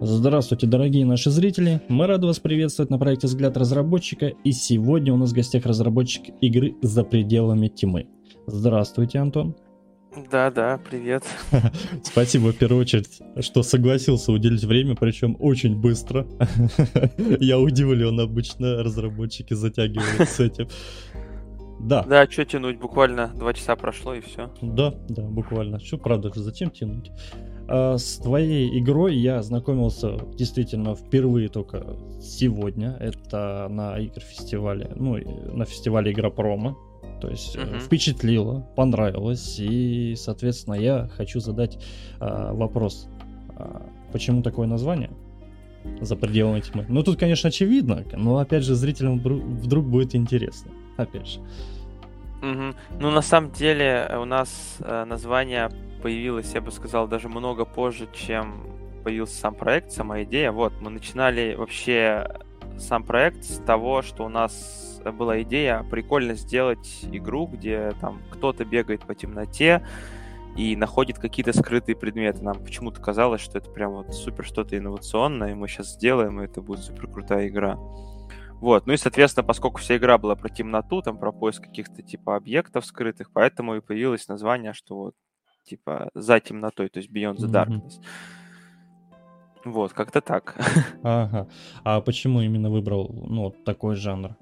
Здравствуйте, дорогие наши зрители! Мы рады вас приветствовать на проекте «Взгляд разработчика» и сегодня у нас в гостях разработчик игры «За пределами тьмы». Здравствуйте, Антон. Да-да, привет. Спасибо в первую очередь, что согласился уделить время, причем очень быстро. Я удивлен, обычно разработчики затягивают с этим. Да. Да, что тянуть, буквально два часа прошло и все. Да, да, буквально. Что, правда же, зачем тянуть? А, с твоей игрой я знакомился действительно впервые только сегодня. Это на игр-фестивале, ну, на фестивале Игра Промо. То есть uh-huh. впечатлило, понравилось. И, соответственно, я хочу задать а, вопрос. А, почему такое название? За пределами тьмы. Ну, тут, конечно, очевидно, но опять же, зрителям вдруг будет интересно. Опять же. Угу. Ну, на самом деле, у нас э, название появилось, я бы сказал, даже много позже, чем появился сам проект, сама идея. Вот, мы начинали вообще сам проект с того, что у нас была идея прикольно сделать игру, где там кто-то бегает по темноте и находит какие-то скрытые предметы. Нам почему-то казалось, что это прям вот супер что-то инновационное, и мы сейчас сделаем, и это будет супер крутая игра. Вот, ну и, соответственно, поскольку вся игра была про темноту, там, про поиск каких-то, типа, объектов скрытых, поэтому и появилось название, что вот, типа, за темнотой, то есть Beyond the Darkness. Mm-hmm. Вот, как-то так. Ага. А почему именно выбрал, ну, такой жанр?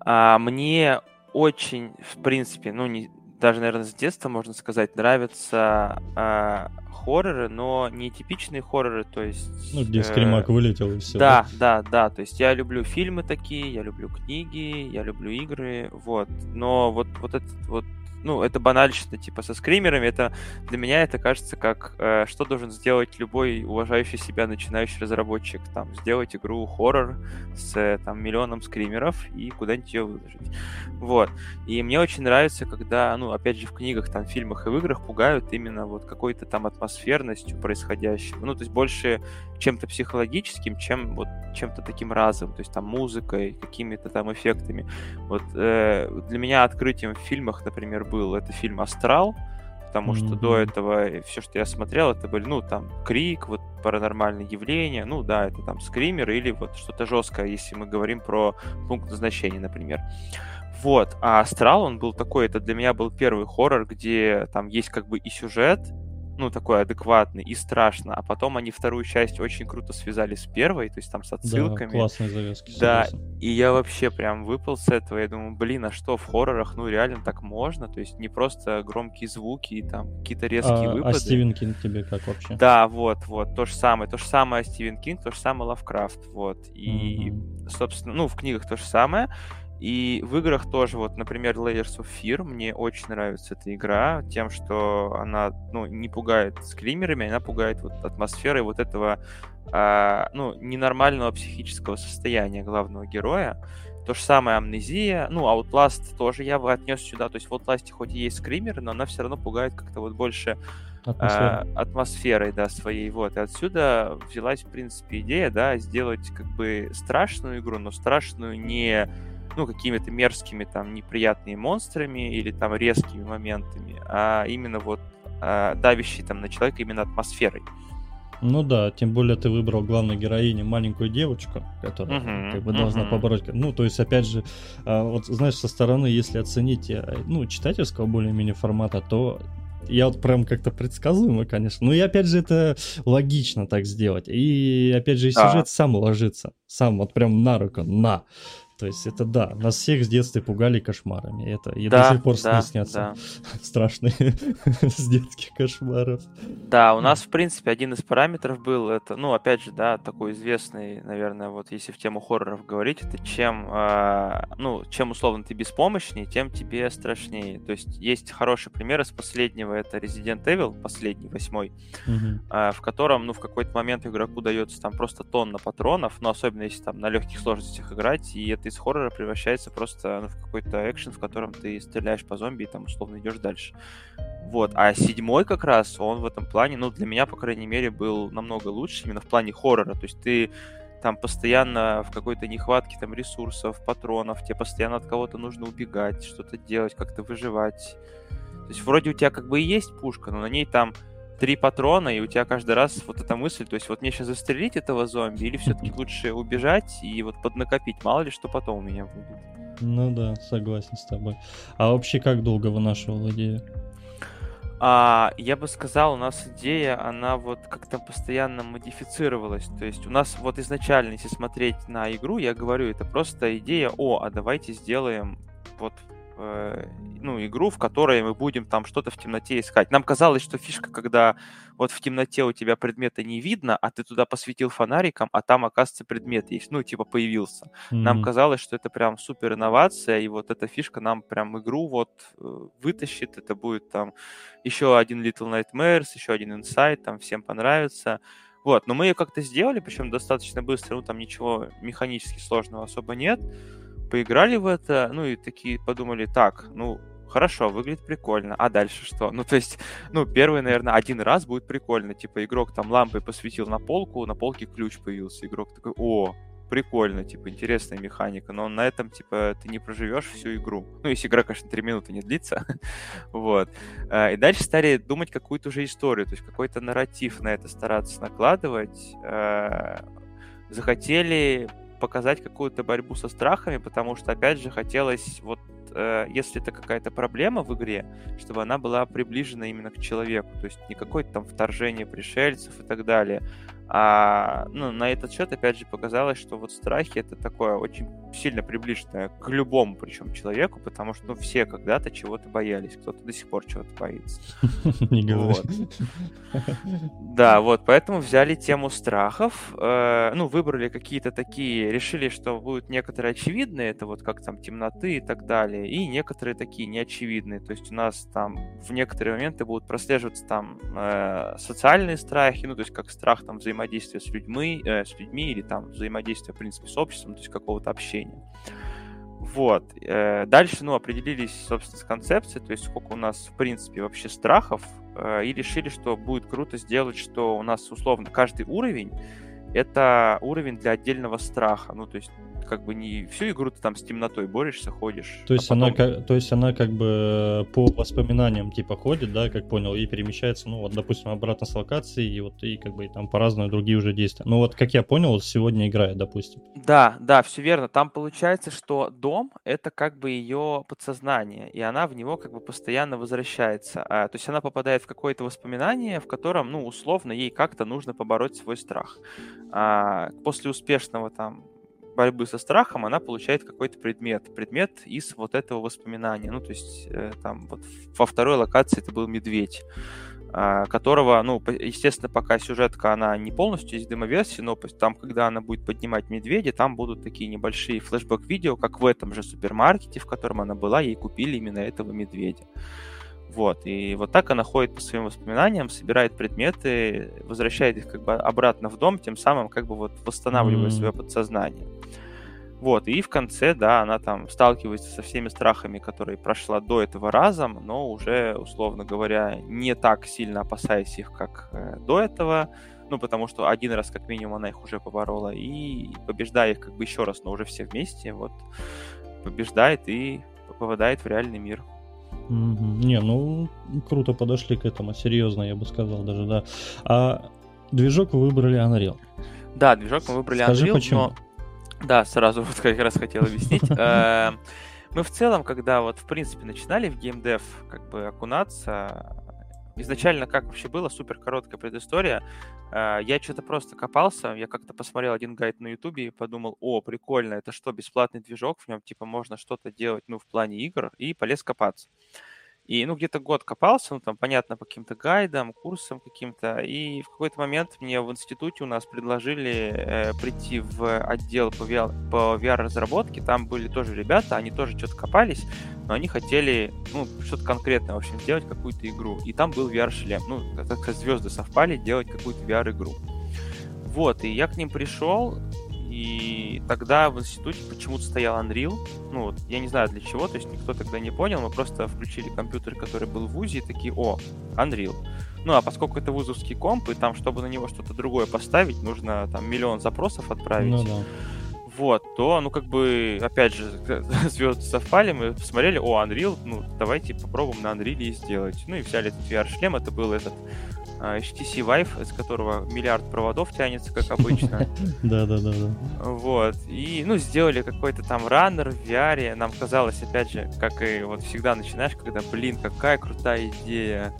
А, мне очень, в принципе, ну, не, даже, наверное, с детства, можно сказать, нравятся а, хорроры, но не типичные хорроры, то есть... Ну, где скримак э, вылетел и все. Да, да, да, да, то есть я люблю фильмы такие, я люблю книги, я люблю игры, вот, но вот, вот этот вот ну, это банальщина, типа, со скримерами, это для меня это кажется как, э, что должен сделать любой уважающий себя начинающий разработчик, там, сделать игру хоррор с, э, там, миллионом скримеров и куда-нибудь ее выложить. Вот. И мне очень нравится, когда, ну, опять же, в книгах, там, фильмах и в играх пугают именно вот какой-то там атмосферностью происходящего. Ну, то есть больше чем-то психологическим, чем вот чем-то таким разовым, то есть там музыкой, какими-то там эффектами. Вот э, для меня открытием в фильмах, например, был это фильм «Астрал», потому mm-hmm. что до этого все, что я смотрел, это были, ну, там, крик, вот паранормальные явления, ну, да, это там скример или вот что-то жесткое, если мы говорим про пункт назначения, например. Вот, а Астрал, он был такой, это для меня был первый хоррор, где там есть как бы и сюжет, ну, такой адекватный и страшно, а потом они вторую часть очень круто связали с первой, то есть там с отсылками. Да, классные завязки. Да, и я вообще прям выпал с этого, я думаю, блин, а что в хоррорах, ну, реально так можно, то есть не просто громкие звуки и там какие-то резкие а, выпады. А Стивен Кинг тебе как вообще? Да, вот, вот, то же самое, то же самое Стивен Кинг, то же самое Лавкрафт, вот, и, mm-hmm. собственно, ну, в книгах то же самое, и в играх тоже, вот, например, Layers of Fear, мне очень нравится эта игра тем, что она, ну, не пугает скримерами, она пугает вот атмосферой вот этого, а, ну, ненормального психического состояния главного героя. То же самое амнезия, ну, Outlast тоже я бы отнес сюда, то есть в Outlast хоть и есть скримеры, но она все равно пугает как-то вот больше Атмосфера. а, атмосферой, да, своей, вот. И отсюда взялась, в принципе, идея, да, сделать как бы страшную игру, но страшную не ну, какими-то мерзкими, там, неприятными монстрами или там резкими моментами, а именно вот а, давящий там на человека именно атмосферой. Ну да, тем более ты выбрал главной героиню маленькую девочку, которая uh-huh, как бы uh-huh. должна побороть. Ну, то есть, опять же, а, вот знаешь, со стороны, если оценить, э, ну, читательского более-менее формата, то я вот прям как-то предсказуемо, конечно. Ну и опять же, это логично так сделать. И опять же, и сюжет да. сам ложится. Сам вот прям на руку, на. То есть это да, нас всех с детства пугали кошмарами. Это и да, до сих пор да, снятся да. страшные с детских кошмаров. Да, у нас, в принципе, один из параметров был, это, ну, опять же, да, такой известный, наверное, вот если в тему хорроров говорить, это чем, э, ну, чем условно ты беспомощнее, тем тебе страшнее. То есть есть хороший пример из последнего, это Resident Evil, последний, восьмой, угу. э, в котором, ну, в какой-то момент игроку дается там просто тонна патронов, но особенно если там на легких сложностях играть, и это из хоррора превращается просто ну, в какой-то экшен, в котором ты стреляешь по зомби и там условно идешь дальше. Вот. А седьмой как раз, он в этом плане, ну, для меня, по крайней мере, был намного лучше именно в плане хоррора. То есть ты там постоянно в какой-то нехватке там ресурсов, патронов, тебе постоянно от кого-то нужно убегать, что-то делать, как-то выживать. То есть вроде у тебя как бы и есть пушка, но на ней там три патрона, и у тебя каждый раз вот эта мысль, то есть вот мне сейчас застрелить этого зомби, или все-таки лучше убежать и вот поднакопить, мало ли что потом у меня будет. Ну да, согласен с тобой. А вообще как долго вынашивал идею? А, я бы сказал, у нас идея, она вот как-то постоянно модифицировалась. То есть у нас вот изначально, если смотреть на игру, я говорю, это просто идея, о, а давайте сделаем вот ну, игру, в которой мы будем там что-то в темноте искать. Нам казалось, что фишка, когда вот в темноте у тебя предмета не видно, а ты туда посветил фонариком, а там, оказывается, предмет есть, ну, типа появился. Mm-hmm. Нам казалось, что это прям супер инновация, и вот эта фишка нам прям игру вот э, вытащит, это будет там еще один Little Nightmares, еще один Inside, там всем понравится. Вот, но мы ее как-то сделали, причем достаточно быстро, ну, там ничего механически сложного особо нет поиграли в это, ну и такие подумали, так, ну, хорошо, выглядит прикольно, а дальше что? Ну, то есть, ну, первый, наверное, один раз будет прикольно, типа, игрок там лампой посветил на полку, на полке ключ появился, игрок такой, о, прикольно, типа, интересная механика, но на этом, типа, ты не проживешь всю игру. Ну, если игра, конечно, три минуты не длится, вот. А, и дальше стали думать какую-то уже историю, то есть какой-то нарратив на это стараться накладывать. А, захотели показать какую-то борьбу со страхами, потому что, опять же, хотелось вот э, если это какая-то проблема в игре, чтобы она была приближена именно к человеку, то есть не какое-то там вторжение пришельцев и так далее, а ну, на этот счет, опять же, показалось, что вот страхи это такое очень сильно приближенное к любому причем человеку, потому что ну, все когда-то чего-то боялись, кто-то до сих пор чего-то боится. Не говори. Да, вот, поэтому взяли тему страхов, э, ну, выбрали какие-то такие, решили, что будут некоторые очевидные, это вот как там темноты и так далее, и некоторые такие неочевидные, то есть у нас там в некоторые моменты будут прослеживаться там э, социальные страхи, ну, то есть как страх там взаимодействия взаимодействия с людьми, э, с людьми или там взаимодействия, в принципе, с обществом, то есть какого-то общения. Вот. Э, дальше, ну, определились, собственно, с концепцией, то есть сколько у нас, в принципе, вообще страхов, э, и решили, что будет круто сделать, что у нас, условно, каждый уровень — это уровень для отдельного страха. Ну, то есть как бы не всю игру ты там с темнотой борешься, ходишь. То есть, а потом... она, то есть она как бы по воспоминаниям типа ходит, да, как понял, и перемещается, ну вот, допустим, обратно с локации, и вот и как бы и там по-разному другие уже действия. Ну вот, как я понял, сегодня играет, допустим. Да, да, все верно. Там получается, что дом — это как бы ее подсознание, и она в него как бы постоянно возвращается. А, то есть она попадает в какое-то воспоминание, в котором, ну, условно, ей как-то нужно побороть свой страх. А, после успешного там борьбы со страхом она получает какой-то предмет. Предмет из вот этого воспоминания. Ну, то есть э, там вот во второй локации это был медведь а, которого, ну, естественно, пока сюжетка, она не полностью из демоверсии, но там, когда она будет поднимать медведя, там будут такие небольшие флешбэк-видео, как в этом же супермаркете, в котором она была, ей купили именно этого медведя. Вот, и вот так она ходит по своим воспоминаниям, собирает предметы, возвращает их как бы обратно в дом, тем самым как бы вот восстанавливая mm-hmm. свое подсознание. Вот, и в конце, да, она там сталкивается со всеми страхами, которые прошла до этого разом, но уже, условно говоря, не так сильно опасаясь их, как э, до этого, ну, потому что один раз, как минимум, она их уже поборола, и побеждая их как бы еще раз, но уже все вместе, вот, побеждает и попадает в реальный мир. Mm-hmm. Не, ну, круто подошли к этому, серьезно, я бы сказал даже, да. А движок вы выбрали Unreal. Да, движок мы выбрали Скажи, Unreal, почему? но да, сразу вот как раз хотел объяснить. Эм, мы в целом, когда вот в принципе начинали в геймдев как бы окунаться, изначально как вообще было, супер короткая предыстория. Э, я что-то просто копался, я как-то посмотрел один гайд на ютубе и подумал, о, прикольно, это что, бесплатный движок, в нем типа можно что-то делать, ну, в плане игр, и полез копаться. И, ну, где-то год копался, ну, там, понятно, по каким-то гайдам, курсам каким-то. И в какой-то момент мне в институте у нас предложили э, прийти в отдел по, VR, по VR-разработке. Там были тоже ребята, они тоже что-то копались, но они хотели, ну, что-то конкретное, в общем, сделать какую-то игру. И там был VR-шлем. Ну, так сказать, звезды совпали, делать какую-то VR-игру. Вот, и я к ним пришел, и тогда в институте почему-то стоял Unreal. Ну, вот, я не знаю для чего, то есть никто тогда не понял. Мы просто включили компьютер, который был в ВУЗе, и такие, о, Unreal. Ну, а поскольку это вузовский комп, и там, чтобы на него что-то другое поставить, нужно там миллион запросов отправить. Ну, да. Вот, то, ну, как бы, опять же, звезды совпали, мы посмотрели, о, Unreal, ну, давайте попробуем на Unreal сделать. Ну, и взяли этот VR-шлем, это был этот HTC Vive, из которого миллиард проводов тянется, как обычно. Да-да-да. Вот. И, ну, сделали какой-то там раннер в VR. Нам казалось, опять же, как и вот всегда начинаешь, когда, блин, какая крутая идея.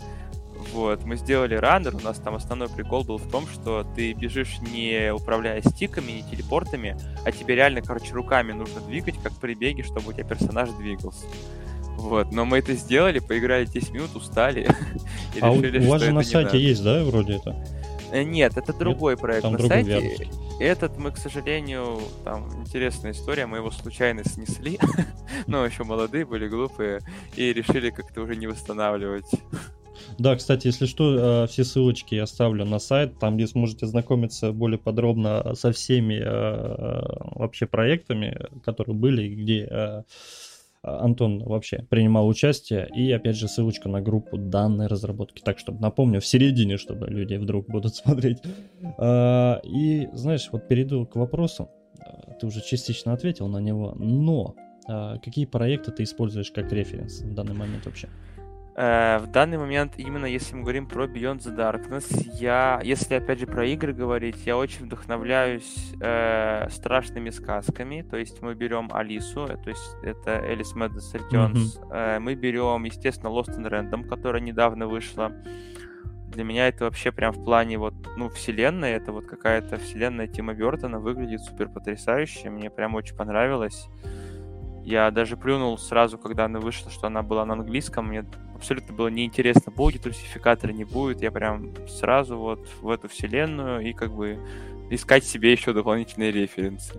Вот, мы сделали раннер, у нас там основной прикол был в том, что ты бежишь не управляя стиками, не телепортами, а тебе реально, короче, руками нужно двигать, как при беге, чтобы у тебя персонаж двигался. Вот, но мы это сделали, поиграли 10 минут, устали. а решили, у вас же на сайте есть, да, вроде это? Э, нет, это другой Нет? проект на сайте. Вязовский. Этот мы, к сожалению, там интересная история, мы его случайно снесли, но еще молодые были, глупые, и решили как-то уже не восстанавливать. Да, кстати, если что, э, все ссылочки я оставлю на сайт, там где сможете знакомиться более подробно со всеми э, вообще проектами, которые были, где Антон вообще принимал участие. И опять же ссылочка на группу данной разработки. Так, чтобы напомню, в середине, чтобы люди вдруг будут смотреть. А, и знаешь, вот перейду к вопросу. Ты уже частично ответил на него, но а, какие проекты ты используешь как референс в данный момент вообще? Э, в данный момент, именно если мы говорим про Beyond the Darkness, я, если опять же про игры говорить, я очень вдохновляюсь э, страшными сказками. То есть мы берем Алису, э, то есть это Madness Returns. Mm-hmm. Э, мы берем, естественно, Lost in Random, которая недавно вышла. Для меня это вообще прям в плане вот, ну, вселенной, это вот какая-то вселенная Тима Бертона, выглядит супер потрясающе, мне прям очень понравилось. Я даже плюнул сразу, когда она вышла, что она была на английском. Мне абсолютно было неинтересно, будет русификатор, не будет. Я прям сразу вот в эту вселенную и как бы искать себе еще дополнительные референсы.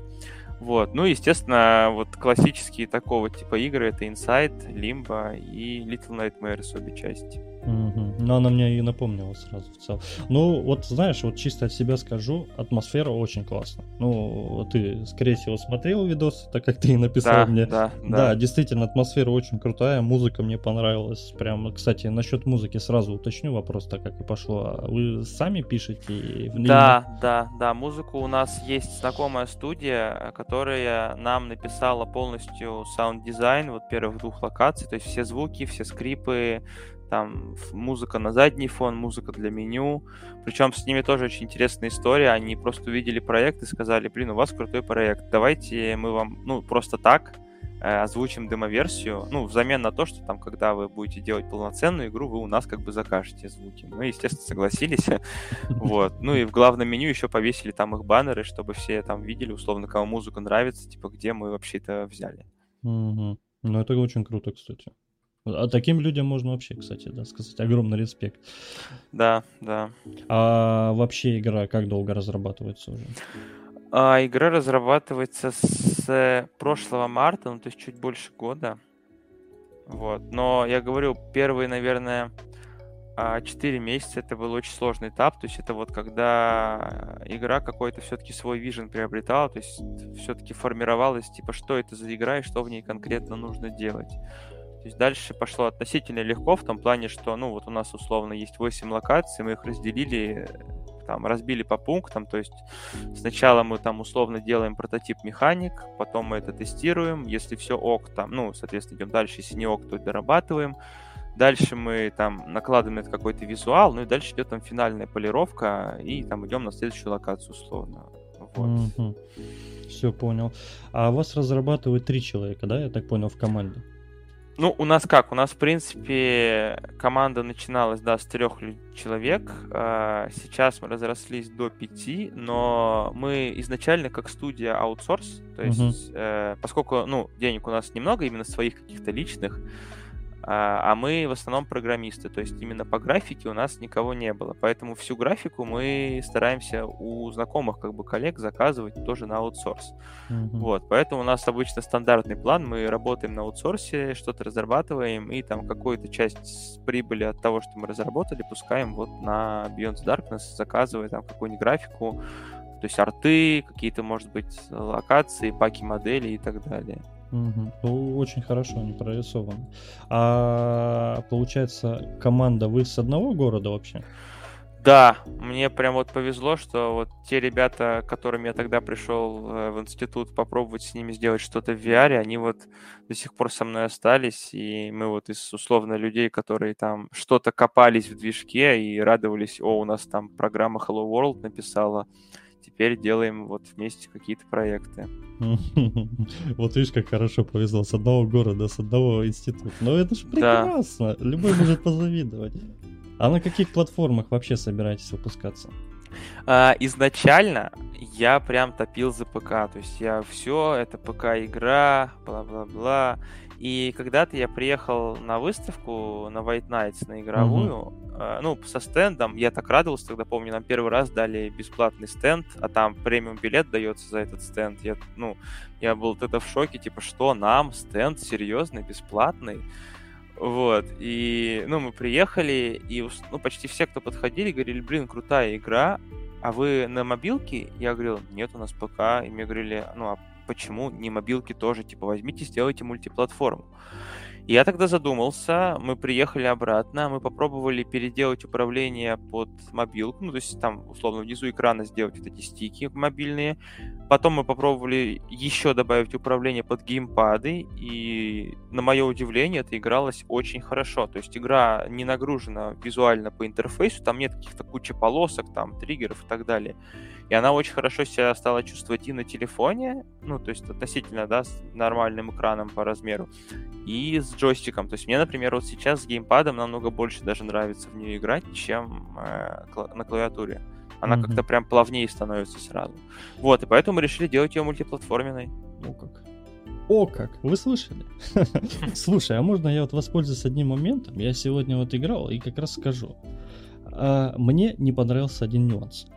Вот. Ну, естественно, вот классические такого типа игры это Inside, Limbo и Little Nightmares обе части. Угу. Но она мне и напомнила сразу в целом. Ну, вот знаешь, вот чисто от себя скажу, атмосфера очень классная. Ну, ты, скорее всего, смотрел видос, так как ты и написал да, мне. Да, да. Да, действительно, атмосфера очень крутая, музыка мне понравилась. Прям, кстати, насчет музыки сразу уточню вопрос, так как и пошло. А вы сами пишете? Да, да, да. Музыку у нас есть знакомая студия, которая нам написала полностью sound design вот первых двух локаций, то есть все звуки, все скрипы, там музыка на задний фон, музыка для меню. Причем с ними тоже очень интересная история. Они просто увидели проект и сказали, блин, у вас крутой проект, давайте мы вам, ну, просто так э, озвучим демо-версию, ну, взамен на то, что там, когда вы будете делать полноценную игру, вы у нас как бы закажете звуки. Мы, естественно, согласились. Вот. Ну и в главном меню еще повесили там их баннеры, чтобы все там видели, условно, кому музыка нравится, типа, где мы вообще это взяли. Ну, это очень круто, кстати. А таким людям можно вообще, кстати, да, сказать огромный респект. Да, да. А вообще игра как долго разрабатывается уже? А, игра разрабатывается с прошлого марта, ну то есть чуть больше года. Вот. Но я говорю, первые, наверное, 4 а, месяца это был очень сложный этап. То есть это вот когда игра какой-то все-таки свой вижен приобретала, то есть все-таки формировалась, типа, что это за игра и что в ней конкретно нужно делать. То есть дальше пошло относительно легко в том плане, что, ну, вот у нас условно есть 8 локаций, мы их разделили, там, разбили по пунктам, то есть сначала мы там условно делаем прототип механик, потом мы это тестируем, если все ок, там, ну, соответственно, идем дальше, если не ок, то дорабатываем, Дальше мы там накладываем это какой-то визуал, ну и дальше идет там финальная полировка, и там идем на следующую локацию условно. Вот. Mm-hmm. Все понял. А вас разрабатывают три человека, да, я так понял, в команде? Ну, у нас как? У нас, в принципе, команда начиналась, да, с трех человек. А, сейчас мы разрослись до пяти, но мы изначально как студия аутсорс, то есть, uh-huh. поскольку, ну, денег у нас немного, именно своих каких-то личных, а, а мы в основном программисты, то есть именно по графике у нас никого не было, поэтому всю графику мы стараемся у знакомых как бы коллег заказывать тоже на аутсорс. Mm-hmm. Вот, поэтому у нас обычно стандартный план, мы работаем на аутсорсе, что-то разрабатываем и там какую-то часть прибыли от того, что мы разработали, пускаем вот на Beyond Darkness, заказывая там какую-нибудь графику, то есть арты, какие-то, может быть, локации, паки моделей и так далее. Угу. Очень хорошо они прорисованы. А получается, команда вы с одного города вообще? Да, мне прям вот повезло, что вот те ребята, которым я тогда пришел э, в институт попробовать с ними сделать что-то в VR, они вот до сих пор со мной остались, и мы вот из условно людей, которые там что-то копались в движке и радовались, о, у нас там программа Hello World написала, теперь делаем вот вместе какие-то проекты. Вот видишь, как хорошо повезло с одного города, с одного института. Ну это же прекрасно, любой может позавидовать. А на каких платформах вообще собираетесь выпускаться? А, изначально я прям топил за ПК. То есть я все, это ПК-игра, бла-бла-бла. И когда-то я приехал на выставку на White Nights, на игровую, uh-huh. ну, со стендом, я так радовался тогда, помню, нам первый раз дали бесплатный стенд, а там премиум билет дается за этот стенд. Я, ну, я был тогда в шоке, типа, что нам стенд серьезный, бесплатный? Вот, и, ну, мы приехали, и, ну, почти все, кто подходили, говорили, блин, крутая игра, а вы на мобилке? Я говорил, нет, у нас ПК, и мне говорили, ну, а почему не мобилки тоже, типа, возьмите, сделайте мультиплатформу. Я тогда задумался, мы приехали обратно, мы попробовали переделать управление под мобилку, ну, то есть там, условно, внизу экрана сделать вот эти стики мобильные. Потом мы попробовали еще добавить управление под геймпады, и, на мое удивление, это игралось очень хорошо. То есть игра не нагружена визуально по интерфейсу, там нет каких-то кучи полосок, там, триггеров и так далее. И она очень хорошо себя стала чувствовать и на телефоне, ну, то есть относительно, да, с нормальным экраном по размеру, и с джойстиком. То есть мне, например, вот сейчас с геймпадом намного больше даже нравится в нее играть, чем э, на клавиатуре. Она mm-hmm. как-то прям плавнее становится сразу. Вот, и поэтому мы решили делать ее мультиплатформенной. О как. О как, вы слышали? Слушай, а можно я вот воспользуюсь одним моментом? Я сегодня вот играл и как раз скажу. А, мне не понравился один нюанс.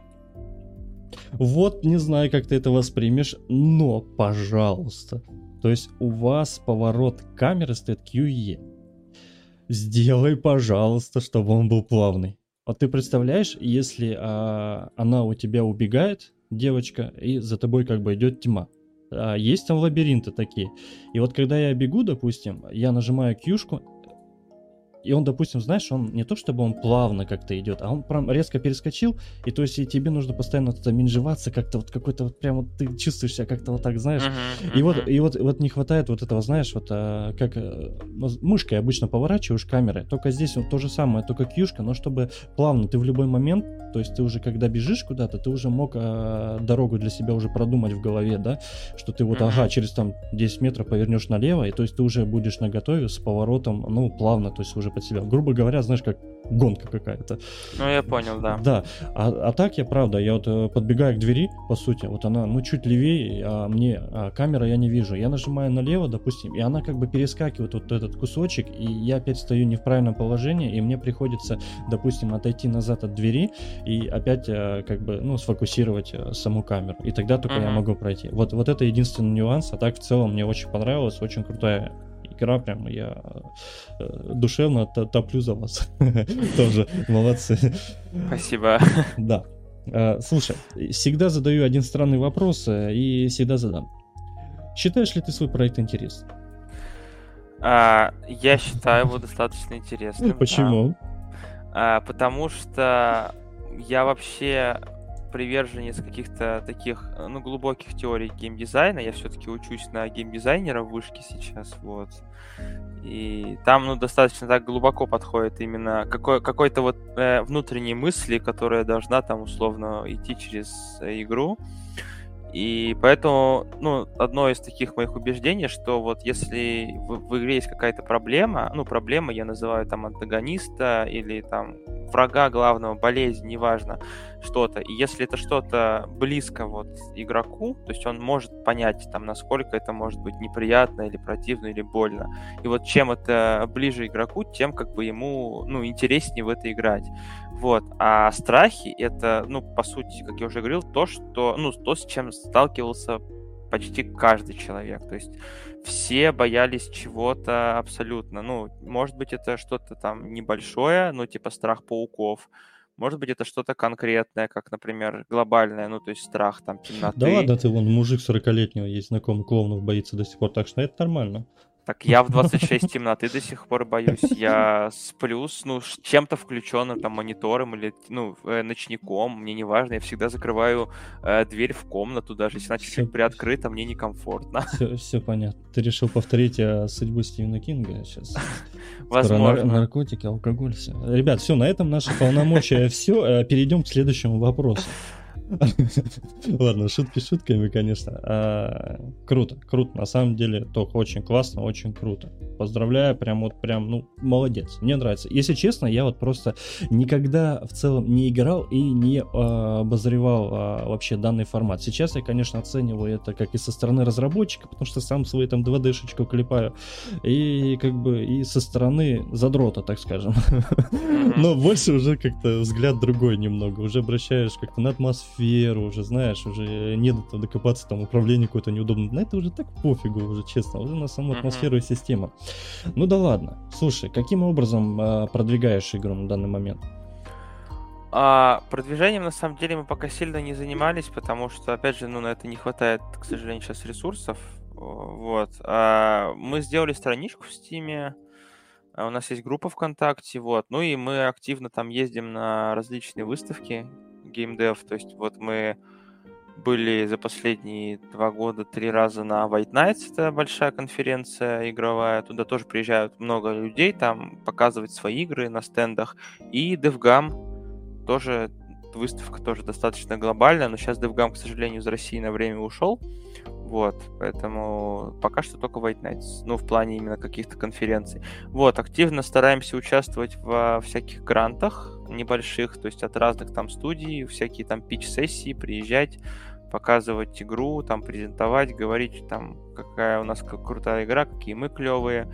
Вот не знаю, как ты это воспримешь, но, пожалуйста, то есть у вас поворот камеры стоит QE. Сделай, пожалуйста, чтобы он был плавный. Вот ты представляешь, если а, она у тебя убегает, девочка, и за тобой как бы идет тьма. А, есть там лабиринты такие. И вот когда я бегу, допустим, я нажимаю кьюшку, и он, допустим, знаешь, он не то чтобы он плавно как-то идет, а он прям резко перескочил, и то есть и тебе нужно постоянно вот это минжеваться, как-то вот какой-то вот прям вот ты чувствуешь себя как-то вот так, знаешь. Uh-huh, uh-huh. И вот и вот вот не хватает вот этого, знаешь, вот а, как а, мышкой обычно поворачиваешь камеры, только здесь вот то же самое, только кьюшка, но чтобы плавно ты в любой момент, то есть ты уже когда бежишь куда-то, ты уже мог а, дорогу для себя уже продумать в голове, да, что ты вот, uh-huh. ага, через там 10 метров повернешь налево, и то есть ты уже будешь на готове с поворотом, ну, плавно, то есть уже под себя. Грубо говоря, знаешь, как гонка какая-то. Ну, я понял, да. Да. А, а так я, правда, я вот э, подбегаю к двери, по сути, вот она, ну, чуть левее, а мне а камера я не вижу. Я нажимаю налево, допустим, и она как бы перескакивает вот этот кусочек, и я опять стою не в правильном положении, и мне приходится, допустим, отойти назад от двери и опять э, как бы, ну, сфокусировать э, саму камеру. И тогда только uh-huh. я могу пройти. Вот, вот это единственный нюанс, а так в целом мне очень понравилось, очень крутая игра, прям я э, душевно топлю за вас. Тоже молодцы. Спасибо. Да. Э, слушай, всегда задаю один странный вопрос э, и всегда задам. Считаешь ли ты свой проект интересным? А, я считаю его достаточно интересным. Почему? Да. А, потому что я вообще приверженец каких-то таких, э, ну, глубоких теорий геймдизайна. Я все-таки учусь на геймдизайнера в вышке сейчас, вот. И там, ну, достаточно так глубоко подходит именно какой- какой-то вот э, внутренней мысли, которая должна там условно идти через э, игру. И поэтому, ну, одно из таких моих убеждений, что вот если в, в игре есть какая-то проблема, ну, проблема я называю там антагониста или там врага главного, болезнь, неважно, что-то. И если это что-то близко вот игроку, то есть он может понять, там, насколько это может быть неприятно или противно или больно. И вот чем это ближе игроку, тем как бы ему, ну, интереснее в это играть. Вот. А страхи это, ну, по сути, как я уже говорил, то, что, ну, то, с чем сталкивался почти каждый человек. То есть все боялись чего-то абсолютно. Ну, может быть, это что-то там небольшое, ну, типа страх пауков. Может быть, это что-то конкретное, как, например, глобальное, ну, то есть страх там темноты. Да ладно, ты вон мужик 40-летнего есть знакомый клоунов боится до сих пор, так что это нормально. Так я в 26 темноты до сих пор боюсь. Я сплю с, ну, чем-то включенным, там, монитором или, ну, э, ночником, мне не важно. Я всегда закрываю э, дверь в комнату, даже если она приоткрыта, мне некомфортно. Все, все понятно. Ты решил повторить э, судьбу Стивена Кинга сейчас? Возможно. Нар- наркотики, алкоголь, все. Ребят, все, на этом наши полномочия все. Э, перейдем к следующему вопросу. Ладно, шутки шутками, конечно. А, круто, круто. На самом деле, только очень классно, очень круто. Поздравляю, прям вот прям, ну, молодец. Мне нравится. Если честно, я вот просто никогда в целом не играл и не а, обозревал а, вообще данный формат. Сейчас я, конечно, оцениваю это как и со стороны разработчика, потому что сам свои там 2D-шечку клепаю, и как бы и со стороны задрота, так скажем. Но больше уже как-то взгляд другой немного. Уже обращаешь как-то на атмосферу, уже знаешь, уже не до докопаться там управление какое-то неудобно. На это уже так пофигу уже, честно, уже на саму атмосферу и систему. Ну да ладно. Слушай, каким образом э, продвигаешь игру на данный момент? А продвижением на самом деле мы пока сильно не занимались, потому что, опять же, ну на это не хватает, к сожалению, сейчас ресурсов. Вот. А мы сделали страничку в Стиме, у нас есть группа ВКонтакте, вот. Ну и мы активно там ездим на различные выставки геймдев. То есть вот мы были за последние два года три раза на White Nights, это большая конференция игровая, туда тоже приезжают много людей, там показывать свои игры на стендах, и DevGam тоже выставка тоже достаточно глобальная, но сейчас DevGam, к сожалению, из России на время ушел, вот, поэтому пока что только White Nights, ну, в плане именно каких-то конференций. Вот, активно стараемся участвовать во всяких грантах небольших, то есть от разных там студий, всякие там пич-сессии, приезжать, показывать игру, там презентовать, говорить там, какая у нас крутая игра, какие мы клевые.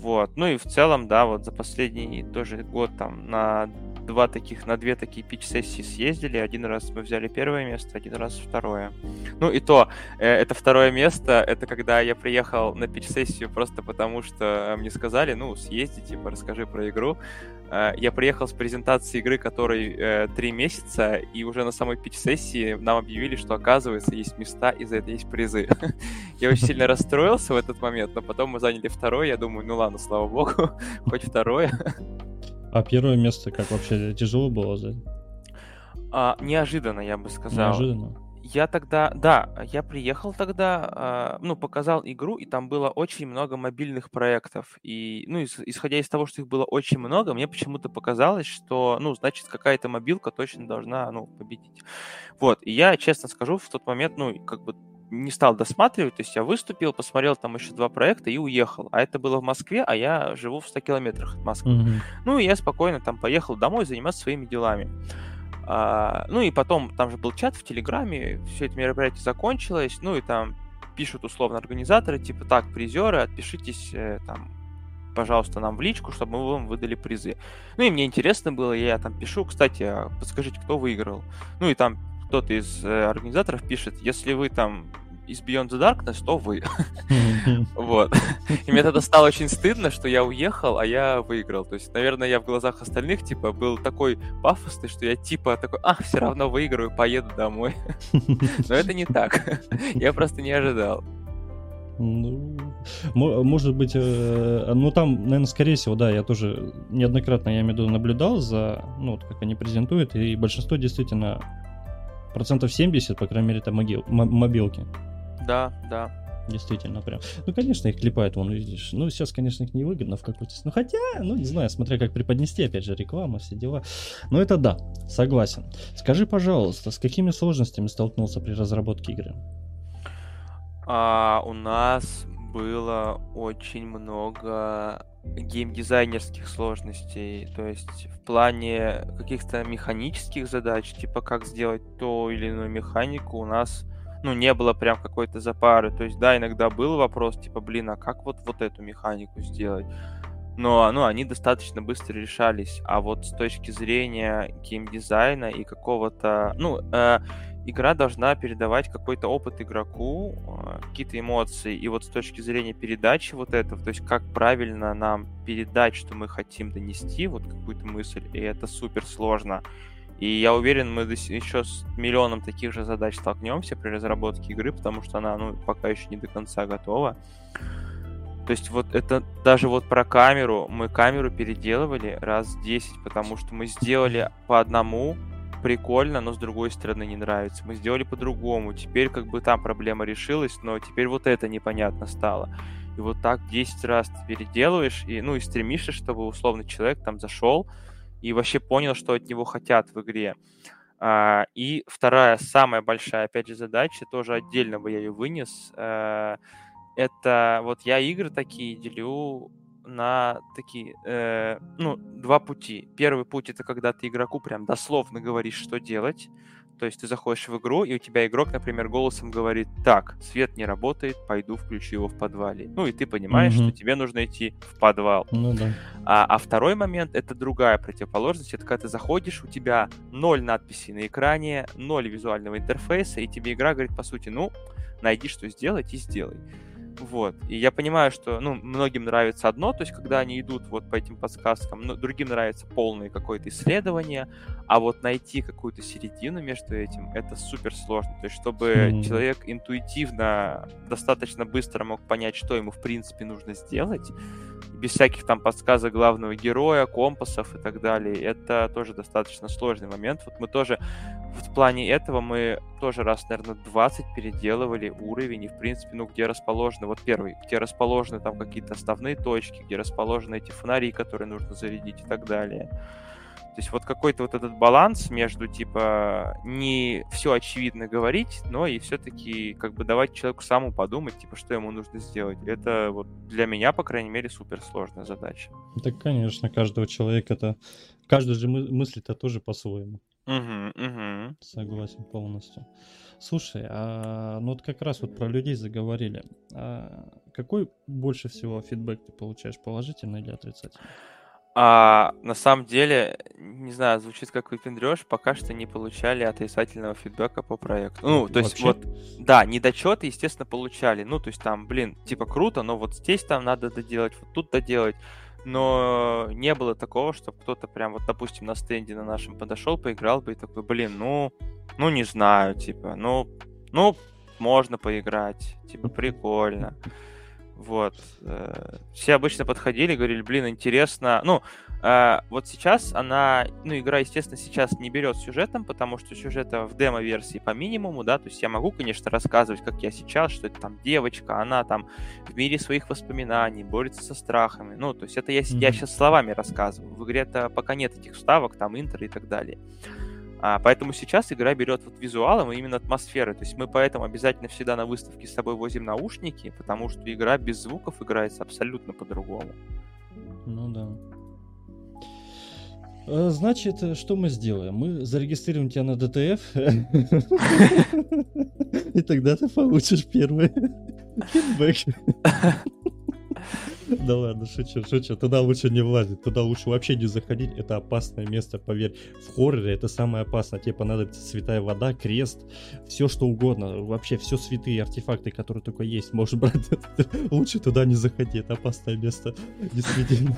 Вот. Ну и в целом, да, вот за последний тоже год там на два таких, на две такие пич-сессии съездили. Один раз мы взяли первое место, один раз второе. Ну и то, э, это второе место, это когда я приехал на пич-сессию просто потому, что мне сказали, ну, съезди, типа, расскажи про игру. Э, я приехал с презентацией игры, которой э, три месяца, и уже на самой пич-сессии нам объявили, что, оказывается, есть места, и за это есть призы. я очень сильно расстроился в этот момент, но потом мы заняли второе, я думаю, ну ладно, слава богу, хоть второе. А первое место как вообще тяжело было за? А, неожиданно, я бы сказал. Неожиданно. Я тогда, да, я приехал тогда, э, ну, показал игру, и там было очень много мобильных проектов. И, ну, ис- исходя из того, что их было очень много, мне почему-то показалось, что, ну, значит, какая-то мобилка точно должна, ну, победить. Вот, и я, честно скажу, в тот момент, ну, как бы не стал досматривать, то есть я выступил, посмотрел там еще два проекта и уехал. А это было в Москве, а я живу в 100 километрах от Москвы. Мгм. Ну, и я спокойно там поехал домой заниматься своими делами. А, ну, и потом там же был чат в Телеграме, все это мероприятие закончилось, ну, и там пишут условно организаторы, типа, так, призеры, отпишитесь э, там, пожалуйста, нам в личку, чтобы мы вам выдали призы. Ну, и мне интересно было, я там пишу, кстати, а подскажите, кто выиграл. Ну, и там кто-то из э, организаторов пишет, если вы там из Beyond the Darkness, то вы. Вот. И мне тогда стало очень стыдно, что я уехал, а я выиграл. То есть, наверное, я в глазах остальных, типа, был такой пафосный, что я, типа, такой, ах, все равно выиграю, поеду домой. Но это не так. Я просто не ожидал. Ну, может быть, э, ну там, наверное, скорее всего, да, я тоже неоднократно, я имею в виду, наблюдал за, ну, вот как они презентуют, и большинство действительно, процентов 70, по крайней мере, это могил, мобилки. Да, да. Действительно, прям. Ну, конечно, их клепают, вон, видишь. Ну, сейчас, конечно, их невыгодно в какой-то... Ну, хотя, ну, не знаю, смотря как преподнести, опять же, реклама, все дела. Но это да, согласен. Скажи, пожалуйста, с какими сложностями столкнулся при разработке игры? А, у нас было очень много геймдизайнерских сложностей, то есть в плане каких-то механических задач, типа как сделать то или иную механику, у нас ну, не было прям какой-то запары. То есть, да, иногда был вопрос, типа, блин, а как вот, вот эту механику сделать? Но ну, они достаточно быстро решались. А вот с точки зрения геймдизайна и какого-то... Ну, э, игра должна передавать какой-то опыт игроку, э, какие-то эмоции. И вот с точки зрения передачи вот этого, то есть как правильно нам передать, что мы хотим донести, вот какую-то мысль, и это супер сложно. И я уверен, мы еще с миллионом таких же задач столкнемся при разработке игры, потому что она ну, пока еще не до конца готова. То есть вот это даже вот про камеру, мы камеру переделывали раз 10, потому что мы сделали по одному, прикольно, но с другой стороны не нравится. Мы сделали по-другому. Теперь как бы там проблема решилась, но теперь вот это непонятно стало. И вот так 10 раз ты переделываешь, и, ну, и стремишься, чтобы условно человек там зашел и вообще понял, что от него хотят в игре. А, и вторая, самая большая, опять же, задача, тоже отдельно бы я ее вынес, а, это вот я игры такие делю на такие, э, ну, два пути. Первый путь это когда ты игроку прям дословно говоришь, что делать. То есть ты заходишь в игру, и у тебя игрок, например, голосом говорит, так, свет не работает, пойду включу его в подвале. Ну и ты понимаешь, mm-hmm. что тебе нужно идти в подвал. Ну да. А, а второй момент это другая противоположность. Это когда ты заходишь, у тебя ноль надписей на экране, ноль визуального интерфейса, и тебе игра говорит, по сути, ну, найди, что сделать, и сделай. Вот. И я понимаю, что, ну, многим нравится одно, то есть, когда они идут вот по этим подсказкам, но другим нравится полное какое-то исследование, а вот найти какую-то середину между этим, это супер сложно. То есть, чтобы mm. человек интуитивно, достаточно быстро мог понять, что ему, в принципе, нужно сделать, без всяких там подсказок главного героя, компасов и так далее, это тоже достаточно сложный момент. Вот мы тоже в плане этого мы тоже раз, наверное, 20 переделывали уровень, и, в принципе, ну, где расположены, вот первый, где расположены там какие-то основные точки, где расположены эти фонари, которые нужно зарядить и так далее. То есть вот какой-то вот этот баланс между, типа, не все очевидно говорить, но и все-таки как бы давать человеку самому подумать, типа, что ему нужно сделать. Это вот для меня, по крайней мере, суперсложная задача. Так, конечно, каждого человека это... Каждый же мы... мыслит-то тоже по-своему. Угу, угу. Согласен полностью. Слушай, а ну вот как раз вот про людей заговорили. А какой больше всего фидбэк ты получаешь, положительный или отрицательный? А на самом деле, не знаю, звучит как выпендрешь, пока что не получали отрицательного фидбэка по проекту. Ну, то есть вот, да, недочеты, естественно, получали. Ну, то есть там, блин, типа круто, но вот здесь там надо доделать, вот тут доделать. Но не было такого, чтобы кто-то прям вот, допустим, на стенде на нашем подошел, поиграл бы и такой, блин, ну, ну не знаю, типа, ну, ну, можно поиграть, типа, прикольно. Вот. Э, все обычно подходили, говорили, блин, интересно. Ну, э, вот сейчас она, ну, игра, естественно, сейчас не берет сюжетом, потому что сюжета в демо-версии по минимуму, да, то есть я могу, конечно, рассказывать, как я сейчас, что это там девочка, она там в мире своих воспоминаний борется со страхами. Ну, то есть это я, mm-hmm. я сейчас словами рассказываю. В игре-то пока нет этих вставок, там, интро и так далее. А, поэтому сейчас игра берет вот визуалом и именно атмосферой. То есть мы поэтому обязательно всегда на выставке с собой возим наушники, потому что игра без звуков играется абсолютно по-другому. Ну да. Э, значит, э, что мы сделаем? Мы зарегистрируем тебя на ДТФ, и тогда ты получишь первый фидбэк. Да ладно, шучу, шучу. Туда лучше не влазить, туда лучше вообще не заходить. Это опасное место, поверь. В хорроре это самое опасное. Тебе понадобится святая вода, крест, все что угодно. Вообще все святые артефакты, которые только есть. Можешь брать. Лучше туда не заходи, это опасное место. Действительно.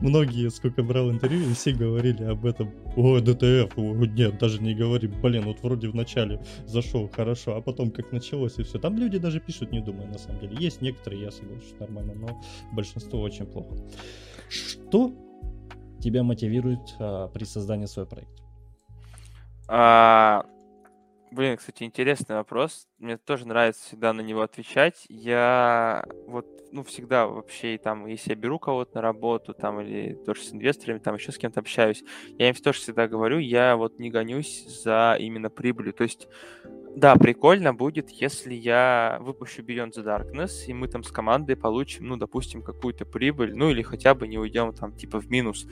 Многие, сколько брал интервью, все говорили об этом. О, ДТФ, нет, даже не говори. Блин, вот вроде в начале зашел хорошо, а потом как началось и все. Там люди даже пишут, не думая, на самом деле. Есть некоторые, я соглашусь, нормально нормально, но большинство очень плохо. Что тебя мотивирует а, при создании своего проекта? А, блин, кстати, интересный вопрос. Мне тоже нравится всегда на него отвечать. Я вот, ну, всегда вообще, там, если я беру кого-то на работу, там, или тоже с инвесторами, там, еще с кем-то общаюсь, я им тоже всегда говорю, я вот не гонюсь за именно прибылью. То есть да, прикольно будет, если я выпущу Beyond the Darkness, и мы там с командой получим, ну, допустим, какую-то прибыль, ну, или хотя бы не уйдем там, типа, в минус.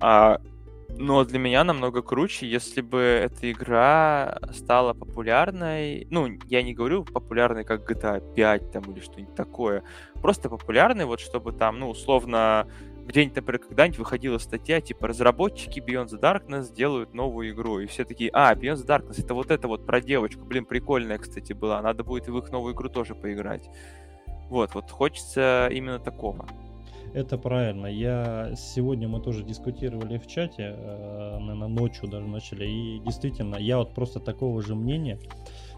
А, но для меня намного круче, если бы эта игра стала популярной. Ну, я не говорю популярной, как GTA 5 там или что-нибудь такое. Просто популярной, вот чтобы там, ну, условно, где-нибудь, например, когда-нибудь выходила статья, типа, разработчики Beyond the Darkness делают новую игру, и все такие, а, Beyond the Darkness, это вот это вот про девочку, блин, прикольная, кстати, была, надо будет в их новую игру тоже поиграть. Вот, вот хочется именно такого. Это правильно. Я сегодня мы тоже дискутировали в чате, э, наверное, ночью даже начали. И действительно, я вот просто такого же мнения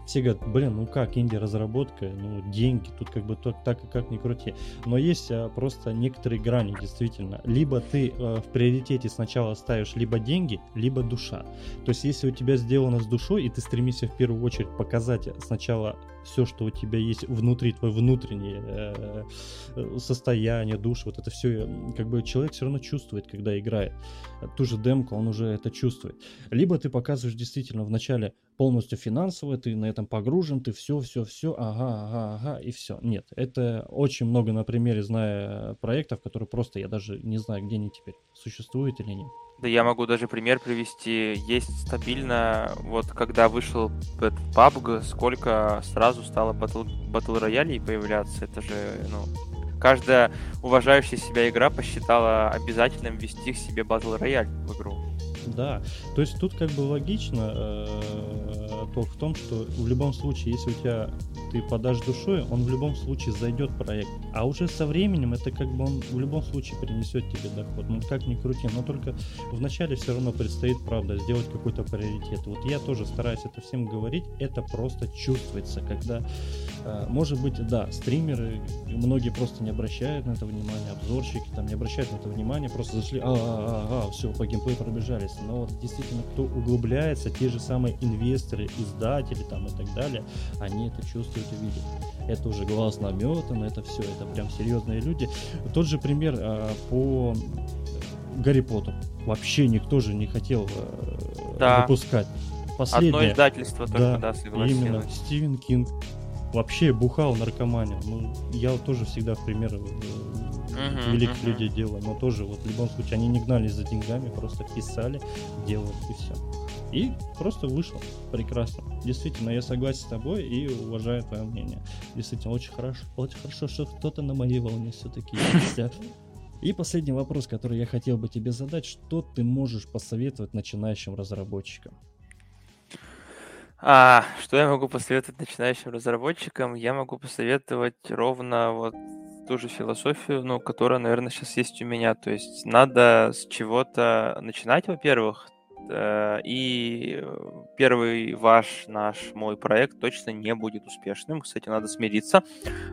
все говорят, блин, ну как, инди-разработка, ну деньги, тут как бы так, так и как ни крути. Но есть а, просто некоторые грани, действительно. Либо ты а, в приоритете сначала ставишь либо деньги, либо душа. То есть если у тебя сделано с душой, и ты стремишься в первую очередь показать сначала все, что у тебя есть внутри, твое внутреннее э, состояние, душ, вот это все, как бы человек все равно чувствует, когда играет. Ту же демку он уже это чувствует. Либо ты показываешь действительно вначале полностью финансово, ты на этом погружен, ты все, все, все, ага, ага, ага, и все. Нет, это очень много на примере, зная проектов, которые просто я даже не знаю, где они теперь существуют или нет. Да я могу даже пример привести. Есть стабильно, вот когда вышел этот PUBG, сколько сразу стало батл, батл роялей появляться. Это же, ну, каждая уважающая себя игра посчитала обязательным ввести к себе батл рояль в игру. Да, то есть тут как бы логично э, толк в том, что в любом случае, если у тебя ты подашь душой, он в любом случае зайдет проект. А уже со временем это как бы он в любом случае принесет тебе доход. Ну как ни крути, но только вначале все равно предстоит, правда, сделать какой-то приоритет. Вот я тоже стараюсь это всем говорить, это просто чувствуется, когда, э, может быть, да, стримеры, многие просто не обращают на это внимание, обзорщики там не обращают на это внимание, просто зашли, а, а, а, а все, по геймплею пробежались. Но вот действительно, кто углубляется, те же самые инвесторы, издатели там и так далее, они это чувствуют и видят. Это уже глаз наметан, это все, это прям серьезные люди. Тот же пример а, по Гарри Поттеру. Вообще никто же не хотел а, да. выпускать. Последнее. Одно издательство только, да, да согласилось. Именно, Стивен Кинг вообще бухал наркоманию. Ну, я вот тоже всегда в пример uh-huh, великих uh-huh. людей делаю, но тоже вот в любом случае они не гнались за деньгами, просто писали, делали и все. И просто вышло прекрасно. Действительно, я согласен с тобой и уважаю твое мнение. Действительно, очень хорошо, очень хорошо, что кто-то на моей волне все-таки есть. И последний вопрос, который я хотел бы тебе задать, что ты можешь посоветовать начинающим разработчикам? А, что я могу посоветовать начинающим разработчикам? Я могу посоветовать ровно вот ту же философию, ну, которая, наверное, сейчас есть у меня. То есть надо с чего-то начинать, во-первых, и первый ваш, наш, мой проект точно не будет успешным. Кстати, надо смириться.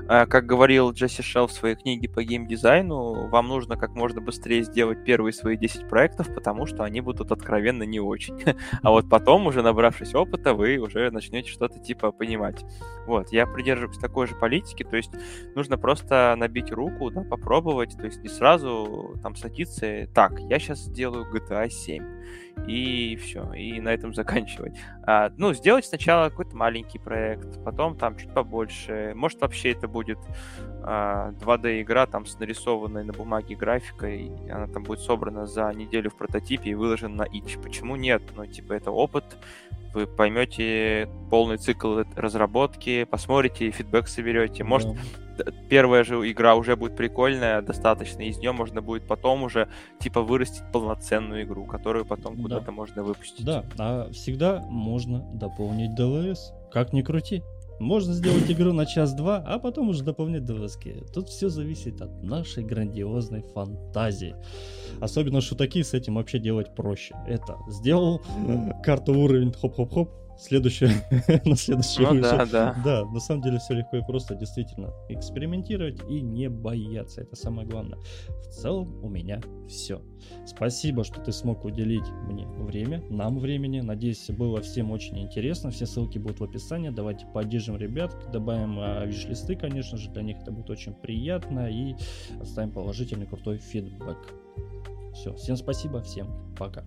Э, как говорил Джесси Шелл в своей книге по геймдизайну, вам нужно как можно быстрее сделать первые свои 10 проектов, потому что они будут откровенно не очень. А вот потом, уже набравшись опыта, вы уже начнете что-то типа понимать. Вот, я придерживаюсь такой же политики, то есть нужно просто набить руку, да, попробовать, то есть не сразу там садиться, так, я сейчас сделаю GTA 7 и все, и на этом заканчивать. А, ну, сделать сначала какой-то маленький проект, потом там чуть побольше. Может, вообще это будет а, 2D-игра там с нарисованной на бумаге графикой, она там будет собрана за неделю в прототипе и выложена на itch. Почему нет? Ну, типа, это опыт, вы поймете полный цикл разработки, посмотрите, фидбэк соберете. Может, да первая же игра уже будет прикольная, достаточно, из нее можно будет потом уже, типа, вырастить полноценную игру, которую потом да. куда-то можно выпустить. Да, а всегда можно дополнить DLS, как ни крути. Можно сделать игру на час-два, а потом уже дополнять DLSK. Тут все зависит от нашей грандиозной фантазии. Особенно, что такие с этим вообще делать проще. Это сделал карту уровень, хоп-хоп-хоп, следующее, на следующий ну, да, да. да, на самом деле все легко и просто, действительно. Экспериментировать и не бояться, это самое главное. В целом у меня все. Спасибо, что ты смог уделить мне время, нам времени. Надеюсь, было всем очень интересно. Все ссылки будут в описании. Давайте поддержим ребят, добавим а, виш-листы, конечно же, для них это будет очень приятно. И оставим положительный крутой фидбэк. Все, всем спасибо, всем пока.